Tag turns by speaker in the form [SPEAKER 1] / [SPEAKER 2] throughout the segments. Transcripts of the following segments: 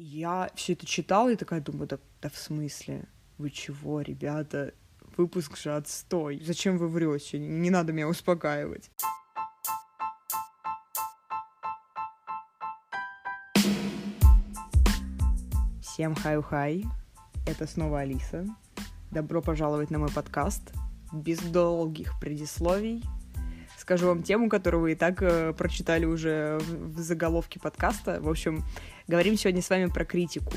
[SPEAKER 1] Я все это читала и такая думаю, да, да в смысле? Вы чего, ребята? Выпуск же отстой. Зачем вы врете? Не надо меня успокаивать. Всем хай-хай. Это снова Алиса. Добро пожаловать на мой подкаст. Без долгих предисловий скажу вам тему, которую вы и так э, прочитали уже в, в заголовке подкаста. В общем, говорим сегодня с вами про критику.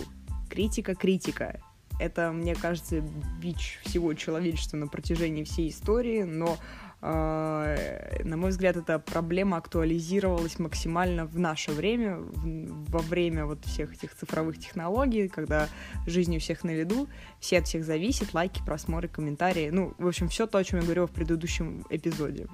[SPEAKER 1] Критика, критика. Это, мне кажется, бич всего человечества на протяжении всей истории, но э, на мой взгляд, эта проблема актуализировалась максимально в наше время, во время вот всех этих цифровых технологий, когда жизнь у всех на виду, все от всех зависит, лайки, просмотры, комментарии, ну, в общем, все то, о чем я говорила в предыдущем эпизоде.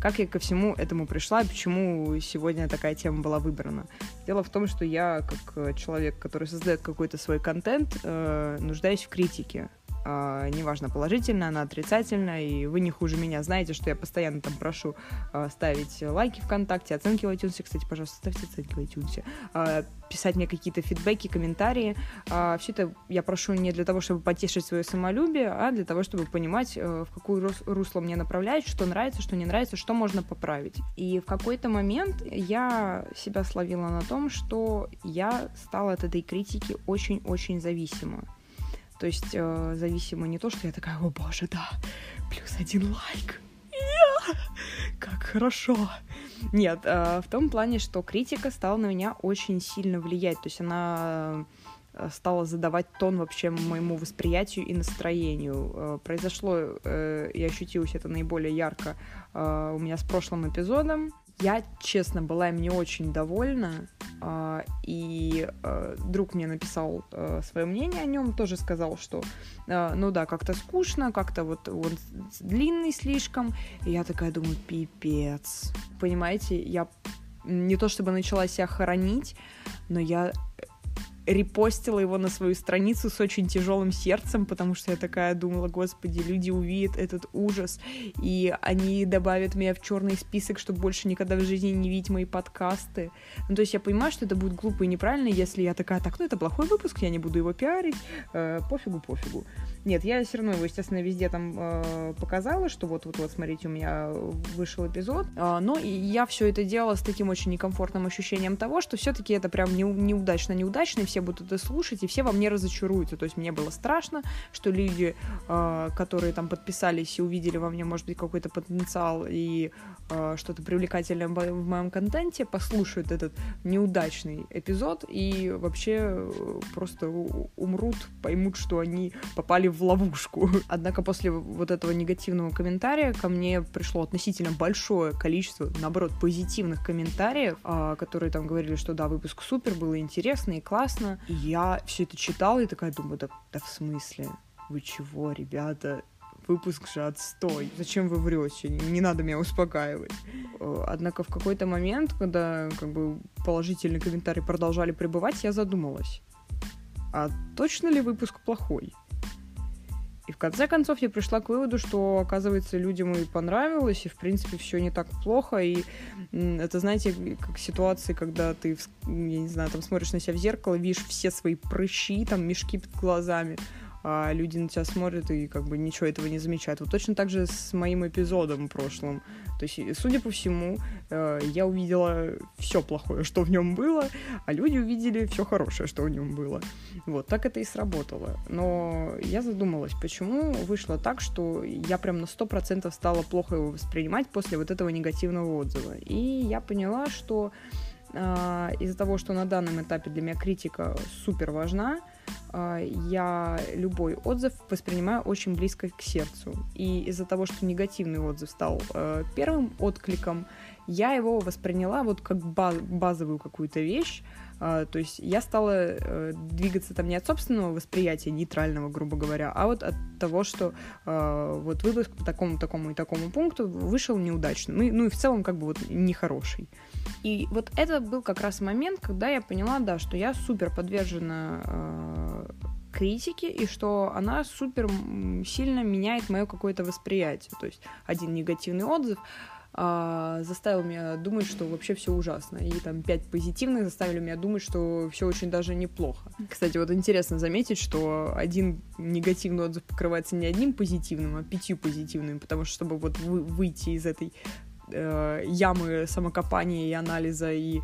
[SPEAKER 1] Как я ко всему этому пришла почему сегодня такая тема была выбрана? Дело в том, что я, как человек, который создает какой-то свой контент, э, нуждаюсь в критике. А, неважно, положительно она, отрицательно, и вы не хуже меня знаете, что я постоянно там прошу а, ставить лайки ВКонтакте, оценки в iTunes, кстати, пожалуйста, ставьте оценки в iTunes, а, писать мне какие-то фидбэки, комментарии. Все это я прошу не для того, чтобы потешить свое самолюбие, а для того, чтобы понимать, э, в какую русло мне направлять, что нравится, что не нравится, что можно поправить. И в какой-то момент я себя словила на том, что я стала от этой критики очень-очень зависима. То есть э, зависимо не то, что я такая, о боже, да, плюс один лайк. Как хорошо. Нет, э, в том плане, что критика стала на меня очень сильно влиять. То есть она э, стала задавать тон вообще моему восприятию и настроению. Э, произошло, э, и ощутилось это наиболее ярко у меня с прошлым эпизодом. Я, честно, была им не очень довольна, а, и а, друг мне написал а, свое мнение о нем, тоже сказал, что, ну да, как-то скучно, как-то вот он длинный слишком, и я такая думаю, пипец. Понимаете, я не то чтобы начала себя хоронить, но я репостила его на свою страницу с очень тяжелым сердцем, потому что я такая думала, господи, люди увидят этот ужас, и они добавят меня в черный список, чтобы больше никогда в жизни не видеть мои подкасты. Ну, то есть я понимаю, что это будет глупо и неправильно, если я такая, так, ну это плохой выпуск, я не буду его пиарить, э, пофигу, пофигу. Нет, я все равно его, естественно, везде там э, показала, что вот-вот-вот, смотрите, у меня вышел эпизод. Э, но я все это делала с таким очень некомфортным ощущением того, что все-таки это прям не, неудачно-неудачно, и все будут это слушать, и все во мне разочаруются. То есть мне было страшно, что люди, э, которые там подписались и увидели во мне, может быть, какой-то потенциал и э, что-то привлекательное в моем контенте, послушают этот неудачный эпизод и вообще э, просто умрут, поймут, что они попали в ловушку. Однако после вот этого негативного комментария ко мне пришло относительно большое количество, наоборот, позитивных комментариев, а, которые там говорили, что да, выпуск супер, было интересно и классно. И я все это читала и такая думаю, да, да в смысле? Вы чего, ребята? выпуск же отстой. Зачем вы врете? Не надо меня успокаивать. Э, однако в какой-то момент, когда как бы положительные комментарии продолжали пребывать, я задумалась. А точно ли выпуск плохой? И в конце концов я пришла к выводу, что, оказывается, людям и понравилось, и, в принципе, все не так плохо. И это, знаете, как ситуации, когда ты, я не знаю, там смотришь на себя в зеркало, видишь все свои прыщи, там мешки под глазами, а люди на тебя смотрят и как бы ничего этого не замечают. Вот точно так же с моим эпизодом прошлым. То есть, судя по всему, э, я увидела все плохое, что в нем было, а люди увидели все хорошее, что в нем было. Вот, так это и сработало. Но я задумалась, почему вышло так, что я прям на 100% стала плохо его воспринимать после вот этого негативного отзыва. И я поняла, что э, из-за того, что на данном этапе для меня критика супер важна, а, я любой отзыв воспринимаю очень близко к сердцу. И из-за того, что негативный отзыв стал э, первым откликом, я его восприняла вот как базовую какую-то вещь, а, то есть я стала э, двигаться там не от собственного восприятия нейтрального, грубо говоря, а вот от того, что э, вот выпуск по такому, такому и такому пункту вышел неудачно. Ну, ну и в целом как бы вот нехороший. И вот это был как раз момент, когда я поняла, да, что я супер подвержена э, критике и что она супер сильно меняет мое какое-то восприятие. То есть один негативный отзыв а, заставил меня думать, что вообще все ужасно. И там пять позитивных заставили меня думать, что все очень даже неплохо. Кстати, вот интересно заметить, что один негативный отзыв покрывается не одним позитивным, а пятью позитивными, потому что чтобы вот вы, выйти из этой э, ямы самокопания и анализа и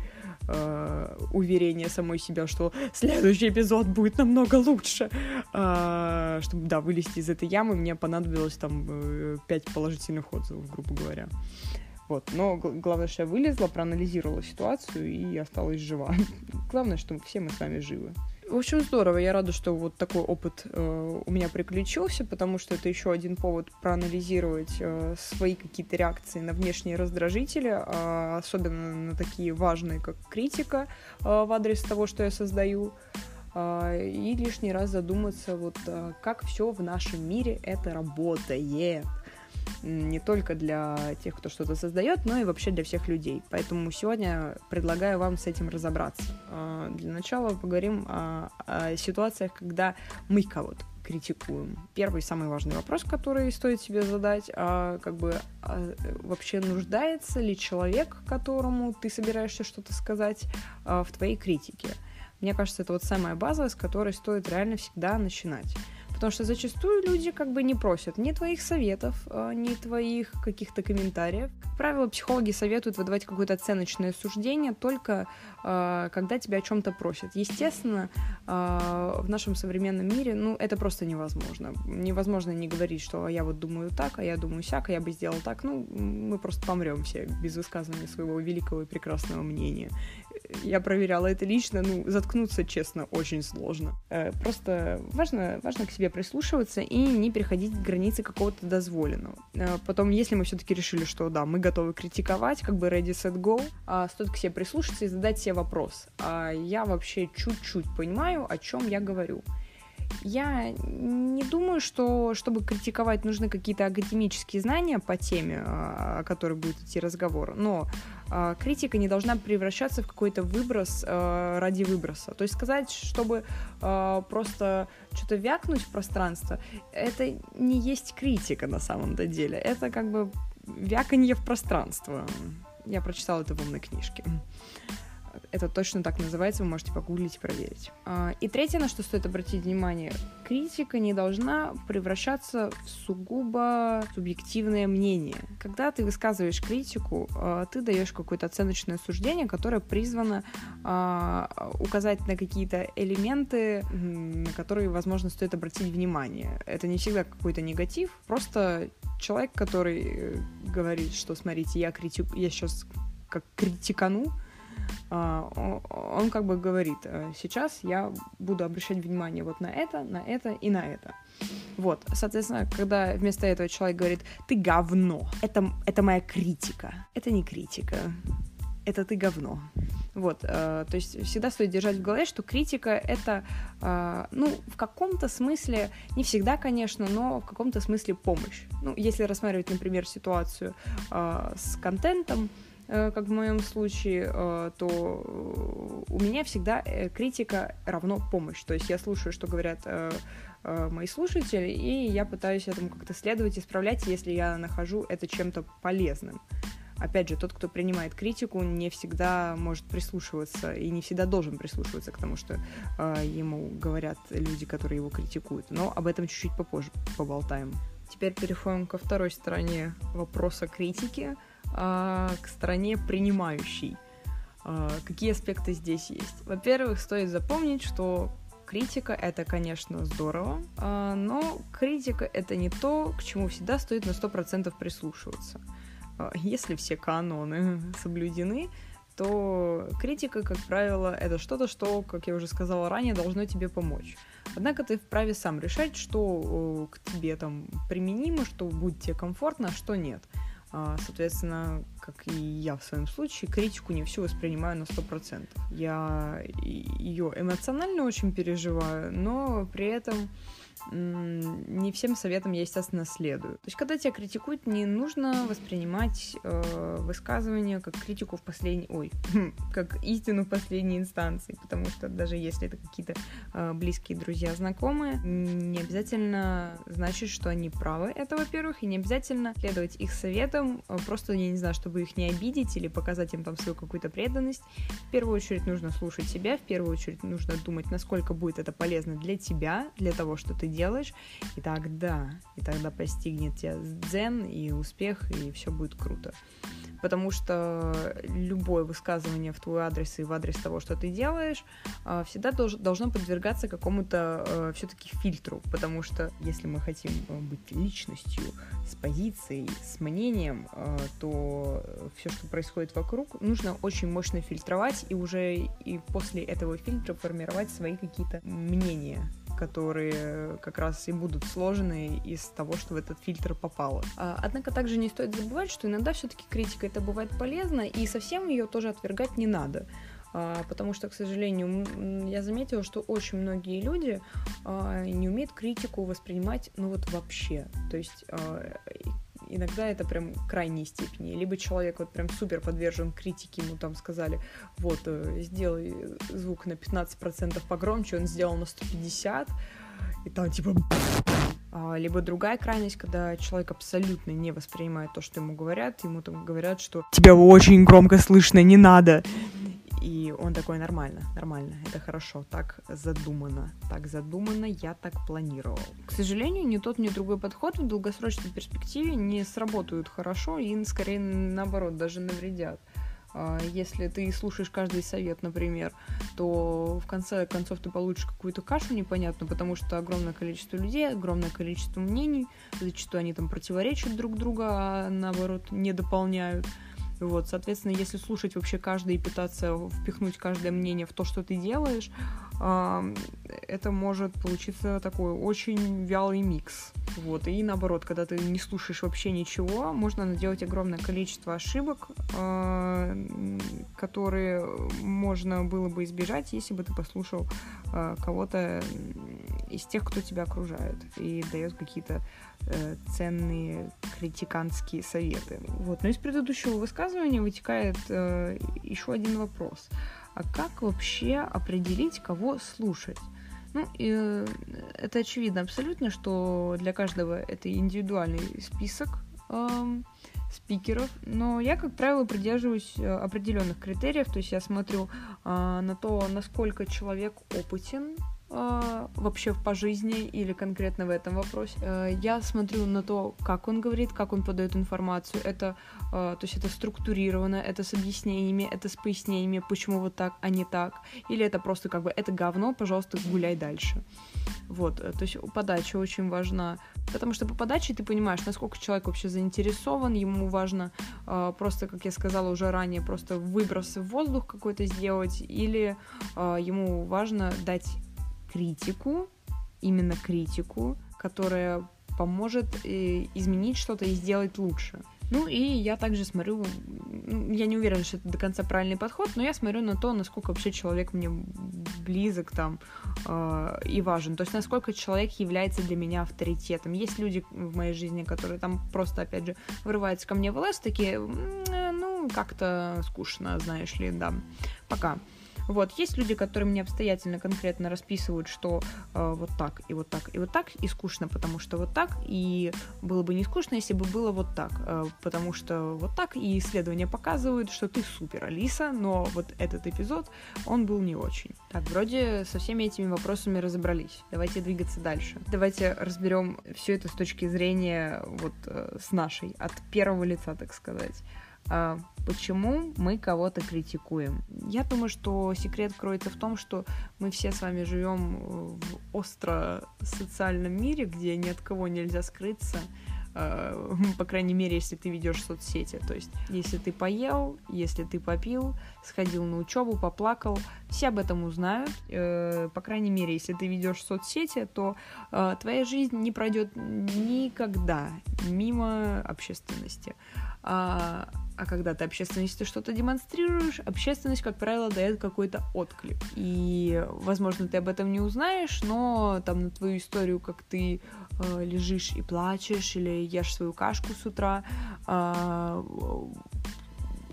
[SPEAKER 1] э, уверение самой себя, что следующий эпизод будет намного лучше. Э, чтобы, да, вылезти из этой ямы, мне понадобилось там э, 5 положительных отзывов, грубо говоря. Вот. Но главное, что я вылезла, проанализировала ситуацию и осталась жива. Главное, что все мы с вами живы. В общем, здорово. Я рада, что вот такой опыт э, у меня приключился, потому что это еще один повод проанализировать э, свои какие-то реакции на внешние раздражители, э, особенно на такие важные, как критика э, в адрес того, что я создаю. Э, и лишний раз задуматься, вот э, как все в нашем мире это работает не только для тех, кто что-то создает, но и вообще для всех людей. Поэтому сегодня предлагаю вам с этим разобраться. А, для начала поговорим о, о ситуациях, когда мы кого-то критикуем. Первый самый важный вопрос, который стоит себе задать, а, как бы а, вообще нуждается ли человек, которому ты собираешься что-то сказать, а, в твоей критике. Мне кажется, это вот самая база, с которой стоит реально всегда начинать. Потому что зачастую люди как бы не просят ни твоих советов, а, ни твоих каких-то комментариев. Как правило, психологи советуют выдавать какое-то оценочное суждение только а, когда тебя о чем-то просят. Естественно, а, в нашем современном мире, ну, это просто невозможно. Невозможно не говорить, что я вот думаю так, а я думаю сяк, а я бы сделал так. Ну, мы просто помрем все без высказывания своего великого и прекрасного мнения я проверяла это лично, ну, заткнуться, честно, очень сложно. Э, просто важно, важно к себе прислушиваться и не переходить границы какого-то дозволенного. Э, потом, если мы все-таки решили, что да, мы готовы критиковать, как бы ready, set, go, а стоит к себе прислушаться и задать себе вопрос. А я вообще чуть-чуть понимаю, о чем я говорю. Я не думаю, что чтобы критиковать, нужны какие-то академические знания по теме, а, о которой будет идти разговор. Но критика не должна превращаться в какой-то выброс э, ради выброса. То есть сказать, чтобы э, просто что-то вякнуть в пространство, это не есть критика на самом-то деле. Это как бы вяканье в пространство. Я прочитала это в умной книжке. Это точно так называется, вы можете погуглить и проверить. А, и третье, на что стоит обратить внимание, критика не должна превращаться в сугубо субъективное мнение. Когда ты высказываешь критику, а, ты даешь какое-то оценочное суждение, которое призвано а, указать на какие-то элементы, на которые, возможно, стоит обратить внимание. Это не всегда какой-то негатив, просто человек, который э, говорит, что смотрите, я критик, я сейчас как критикану, он как бы говорит, «Э, сейчас я буду обращать внимание вот на это, на это и на это. Вот, соответственно, когда вместо этого человек говорит, ты говно, это, это моя критика. Это не критика, это ты говно. Вот, э, то есть всегда стоит держать в голове, что критика это, э, ну, в каком-то смысле, не всегда, конечно, но в каком-то смысле помощь. Ну, если рассматривать, например, ситуацию э, с контентом, как в моем случае, э, то э, у меня всегда критика равно помощь. То есть я слушаю, что говорят мои слушатели, и я пытаюсь этому как-то следовать, исправлять, если я нахожу это чем-то полезным. Опять же, тот, кто принимает критику, не всегда может прислушиваться и не всегда должен прислушиваться к тому, что э, ему говорят люди, которые его критикуют. Но об этом чуть-чуть попозже поболтаем. Теперь переходим ко второй стороне вопроса критики – к стране принимающей. А, какие аспекты здесь есть? Во-первых, стоит запомнить, что критика это, конечно, здорово, а, но критика это не то, к чему всегда стоит на 100% прислушиваться. Если все каноны соблюдены, то критика, как правило, это что-то, что, как я уже сказала ранее, должно тебе помочь. Однако ты вправе сам решать, что к тебе там применимо, что будет тебе комфортно, а что нет. А, соответственно, как и я в своем случае, критику не всю воспринимаю на 100%. Я ее эмоционально очень переживаю, но при этом не всем советам я, естественно, следую. То есть, когда тебя критикуют, не нужно воспринимать э, высказывания как критику в последней... Ой, как истину в последней инстанции, потому что даже если это какие-то э, близкие друзья, знакомые, не обязательно значит, что они правы, это, во-первых, и не обязательно следовать их советам, э, просто, я не знаю, чтобы их не обидеть или показать им там свою какую-то преданность. В первую очередь нужно слушать себя, в первую очередь нужно думать, насколько будет это полезно для тебя, для того, что ты делаешь, и тогда, и тогда постигнет тебя дзен и успех, и все будет круто. Потому что любое высказывание в твой адрес и в адрес того, что ты делаешь, а, всегда должно подвергаться какому-то э, все-таки фильтру. Потому что если мы хотим э, быть личностью с позицией, с мнением, э, то все, что происходит вокруг, нужно очень мощно фильтровать и уже и после этого фильтра формировать свои какие-то мнения которые как раз и будут сложены из того, что в этот фильтр попало. А, однако также не стоит забывать, что иногда все-таки критика это бывает полезно, и совсем ее тоже отвергать не надо а, потому что, к сожалению, я заметила, что очень многие люди а, не умеют критику воспринимать, ну вот вообще. То есть иногда это прям крайней степени. Либо человек вот прям супер подвержен критике, ему там сказали, вот, э, сделай звук на 15% погромче, он сделал на 150, и там типа... А, либо другая крайность, когда человек абсолютно не воспринимает то, что ему говорят, ему там говорят, что тебя очень громко слышно, не надо. И он такой, нормально, нормально, это хорошо, так задумано, так задумано, я так планировал. К сожалению, ни тот, ни другой подход в долгосрочной перспективе не сработают хорошо и, скорее, наоборот, даже навредят. А, если ты слушаешь каждый совет, например, то в конце концов ты получишь какую-то кашу непонятную, потому что огромное количество людей, огромное количество мнений, зачастую они там противоречат друг другу, а наоборот не дополняют. Вот, соответственно, если слушать вообще каждый и пытаться впихнуть каждое мнение в то, что ты делаешь, это может получиться такой очень вялый микс. Вот, и наоборот, когда ты не слушаешь вообще ничего, можно наделать огромное количество ошибок, а, которые можно было бы избежать, если бы ты послушал а, кого-то из тех, кто тебя окружает и дает какие-то э, ценные критиканские советы. Вот. Но из предыдущего высказывания вытекает э, еще один вопрос. А как вообще определить, кого слушать? Ну, и, э, это очевидно абсолютно, что для каждого это индивидуальный список э, спикеров, но я, как правило, придерживаюсь э, определенных критериев, то есть я смотрю э, на то, насколько человек опытен э, вообще по жизни или конкретно в этом вопросе. Э, я смотрю на то, как он говорит, как он подает информацию. Это, э, то есть это структурировано, это с объяснениями, это с пояснениями, почему вот так, а не так. Или это просто как бы это говно, пожалуйста, гуляй дальше. Вот, э, то есть подача очень важна, потому что по подаче ты понимаешь, насколько человек вообще заинтересован, ему важно э, просто, как я сказала уже ранее, просто выброс в воздух какой-то сделать, или э, ему важно дать критику, именно критику, которая поможет э, изменить что-то и сделать лучше. Ну и я также смотрю, я не уверена, что это до конца правильный подход, но я смотрю на то, насколько вообще человек мне близок там э, и важен. То есть насколько человек является для меня авторитетом. Есть люди в моей жизни, которые там просто, опять же, вырываются ко мне в лес, такие, ну, как-то скучно, знаешь ли, да, пока. Вот, есть люди, которые мне обстоятельно конкретно расписывают, что э, вот так, и вот так, и вот так, и скучно, потому что вот так, и было бы не скучно, если бы было вот так, э, потому что вот так, и исследования показывают, что ты супер, Алиса, но вот этот эпизод, он был не очень. Так, вроде со всеми этими вопросами разобрались. Давайте двигаться дальше. Давайте разберем все это с точки зрения вот э, с нашей, от первого лица, так сказать. А почему мы кого-то критикуем? Я думаю, что секрет кроется в том, что мы все с вами живем в остро социальном мире, где ни от кого нельзя скрыться, а, по крайней мере, если ты ведешь соцсети. То есть, если ты поел, если ты попил, сходил на учебу, поплакал, все об этом узнают. Э, по крайней мере, если ты ведешь соцсети, то а, твоя жизнь не пройдет никогда мимо общественности. А, а когда ты общественности что-то демонстрируешь, общественность, как правило, дает какой-то отклик. И, возможно, ты об этом не узнаешь, но там на твою историю, как ты э, лежишь и плачешь, или ешь свою кашку с утра, э,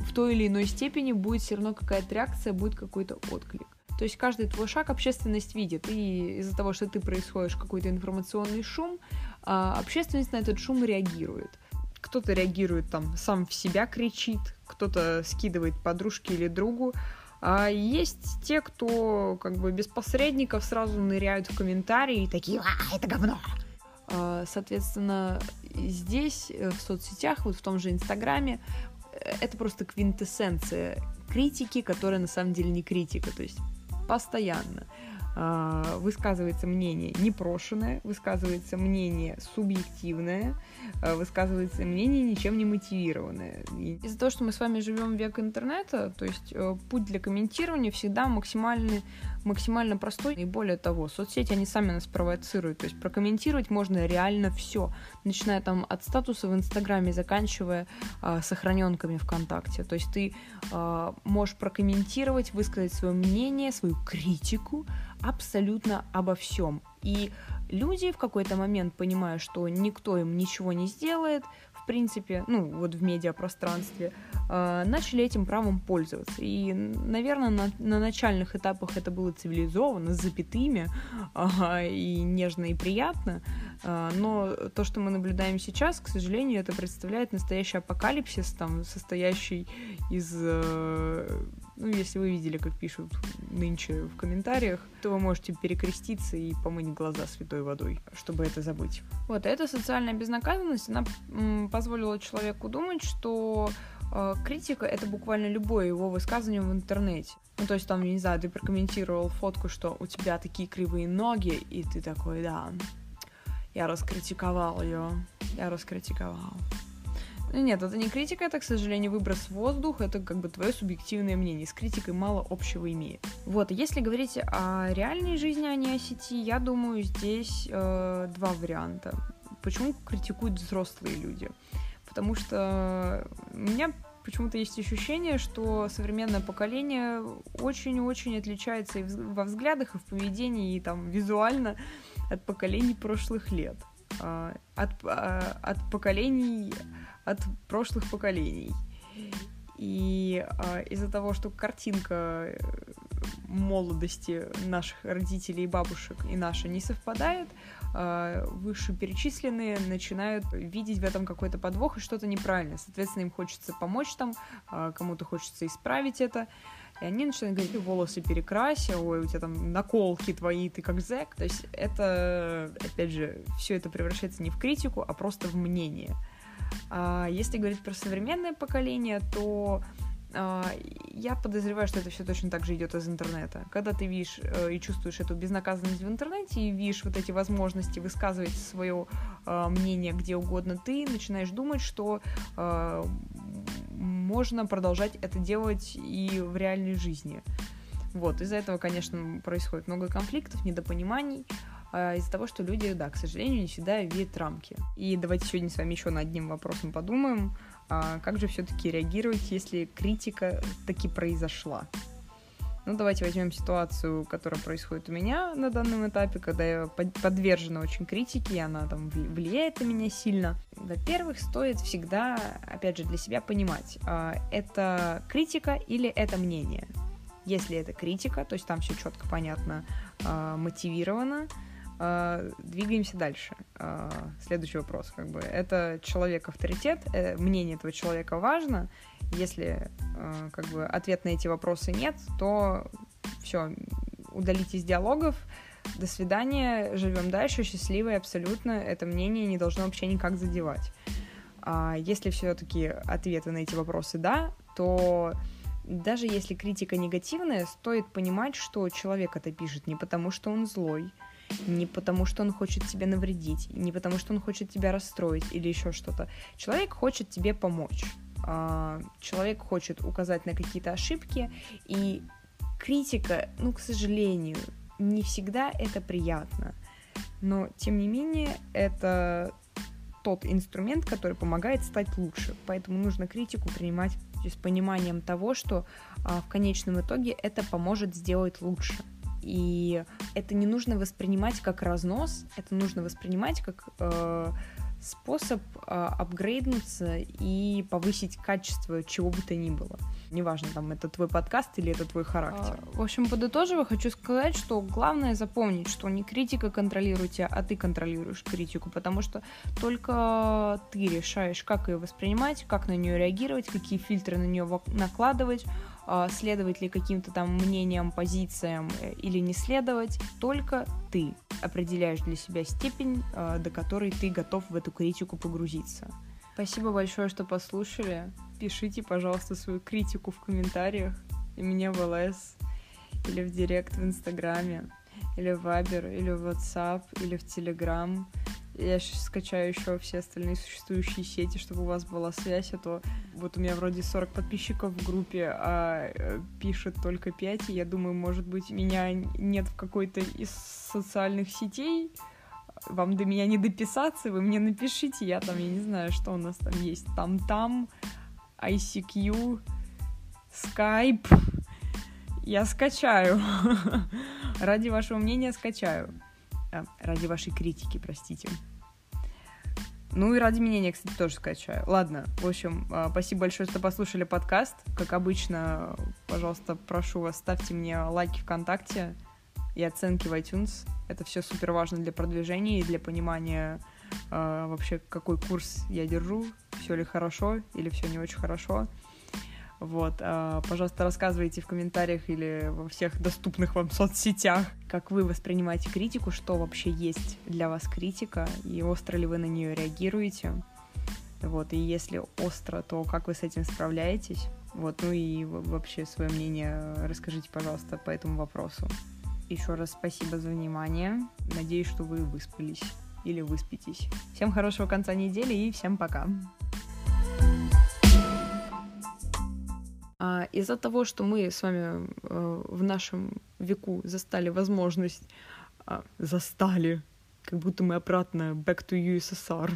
[SPEAKER 1] в той или иной степени будет все равно какая-то реакция, будет какой-то отклик. То есть каждый твой шаг общественность видит, и из-за того, что ты происходишь какой-то информационный шум, а, общественность на этот шум реагирует. Кто-то реагирует там, сам в себя кричит, кто-то скидывает подружке или другу, а есть те, кто как бы без посредников сразу ныряют в комментарии и такие «А, это говно!» а, Соответственно, здесь, э, в соцсетях, вот в том же Инстаграме, это просто квинтэссенция критики, которая на самом деле не критика. То есть постоянно а, высказывается мнение непрошенное, высказывается мнение субъективное, а, высказывается мнение ничем не мотивированное. Из-за того, что мы с вами живем в век интернета, то есть э, путь для комментирования всегда максимальный, максимально простой. И более того, соцсети, они сами нас провоцируют. То есть прокомментировать можно реально все, начиная там от статуса в Инстаграме, заканчивая а, сохраненками ВКонтакте. То есть ты а, можешь прокомментировать, высказать свое мнение, свою критику, абсолютно обо всем. И люди в какой-то момент, понимая, что никто им ничего не сделает, в принципе, ну, вот в медиапространстве, э, начали этим правом пользоваться. И, наверное, на, на начальных этапах это было цивилизованно, с запятыми, и нежно, и приятно. Э, но то, что мы наблюдаем сейчас, к сожалению, это представляет настоящий апокалипсис, там, состоящий из э, ну, если вы видели, как пишут нынче в комментариях, то вы можете перекреститься и помыть глаза святой водой, чтобы это забыть. Вот, эта социальная безнаказанность, она позволила человеку думать, что э, критика — это буквально любое его высказывание в интернете. Ну, то есть там, не знаю, ты прокомментировал фотку, что у тебя такие кривые ноги, и ты такой, да, я раскритиковал ее, я раскритиковал. Ну, нет, это не критика, это, к сожалению, выброс в воздух, это как бы твое субъективное мнение. С критикой мало общего имеет. Вот, если говорить о реальной жизни, а не о сети, я думаю, здесь э, два варианта. Почему критикуют взрослые люди? Потому что у меня почему-то есть ощущение, что современное поколение очень-очень отличается и во взглядах, и в поведении, и там визуально от поколений прошлых лет. А, от, а, от поколений от прошлых поколений. И э, из-за того, что картинка э, молодости наших родителей и бабушек и наша не совпадает, э, вышеперечисленные начинают видеть в этом какой-то подвох и что-то неправильное. Соответственно, им хочется помочь там, э, кому-то хочется исправить это. И они начинают говорить, волосы перекраси, ой, у тебя там наколки твои, ты как зэк. То есть это, опять же, все это превращается не в критику, а просто в мнение. А если говорить про современное поколение, то а, я подозреваю, что это все точно так же идет из интернета. Когда ты видишь э, и чувствуешь эту безнаказанность в интернете, и видишь вот эти возможности высказывать свое а, мнение где угодно, ты начинаешь думать, что можно продолжать это делать и в реальной жизни. Вот, из-за этого, конечно, происходит много конфликтов, недопониманий. А, из-за того, что люди, да, к сожалению, не всегда видят рамки. И давайте сегодня с вами еще над одним вопросом подумаем, а как же все-таки реагировать, если критика таки произошла. Ну, давайте возьмем ситуацию, которая происходит у меня на данном этапе, когда я подвержена очень критике, и она там влияет на меня сильно. Во-первых, стоит всегда, опять же, для себя понимать, а, это критика или это мнение. Если это критика, то есть там все четко, понятно, мотивировано, двигаемся дальше. Uh, следующий вопрос, как бы, это человек авторитет, э, мнение этого человека важно. Если, как бы, ответ на эти вопросы нет, то все, удалите из диалогов. До свидания, живем дальше, счастливые абсолютно. Это мнение не должно вообще никак задевать. А если все-таки ответы на эти вопросы да, то даже если критика негативная, стоит понимать, что человек это пишет не потому, что он злой, не потому, что он хочет тебе навредить, не потому, что он хочет тебя расстроить или еще что-то. Человек хочет тебе помочь. А, человек хочет указать на какие-то ошибки, и критика, ну, к сожалению, не всегда это приятно. Но, тем не менее, это тот инструмент, который помогает стать лучше. Поэтому нужно критику принимать с пониманием того, что а, в конечном итоге это поможет сделать лучше. И это не нужно воспринимать как разнос, это нужно воспринимать как э, способ э, апгрейднуться и повысить качество чего бы то ни было. Неважно, там, это твой подкаст или это твой характер.
[SPEAKER 2] А, в общем, подытоживая, хочу сказать, что главное запомнить, что не критика контролирует тебя, а ты контролируешь критику, потому что только ты решаешь, как ее воспринимать, как на нее реагировать, какие фильтры на нее накладывать, следовать ли каким-то там мнениям, позициям э, или не следовать, только ты определяешь для себя степень, а, до которой ты готов в эту критику погрузиться. Спасибо большое, что послушали. Пишите, пожалуйста, свою критику в комментариях. И мне в ЛС, или в Директ в Инстаграме, или в Вайбер, или в WhatsApp, или в Телеграм. Я сейчас скачаю еще все остальные существующие сети, чтобы у вас была связь, а то вот у меня вроде 40 подписчиков в группе, а э, пишет только 5, и я думаю, может быть, меня нет в какой-то из социальных сетей, вам до меня не дописаться, вы мне напишите, я там, я не знаю, что у нас там есть, там-там, ICQ, Skype, я скачаю, ради вашего мнения скачаю. А, ради вашей критики, простите. Ну и ради мнения, кстати, тоже скачаю. Ладно, в общем, а, спасибо большое, что послушали подкаст. Как обычно, пожалуйста, прошу вас, ставьте мне лайки ВКонтакте и оценки в iTunes. Это все супер важно для продвижения и для понимания э, вообще, какой курс я держу, все ли хорошо или все не очень хорошо. Вот, а, пожалуйста, рассказывайте в комментариях или во всех доступных вам соцсетях, как вы воспринимаете критику, что вообще есть для вас критика, и остро ли вы на нее реагируете. Вот, и если остро, то как вы с этим справляетесь. Вот, ну и вообще свое мнение расскажите, пожалуйста, по этому вопросу. Еще раз спасибо за внимание. Надеюсь, что вы выспались или выспитесь. Всем хорошего конца недели и всем пока. Из-за того, что мы с вами э, в нашем веку застали возможность, э, застали, как будто мы обратно back to USSR,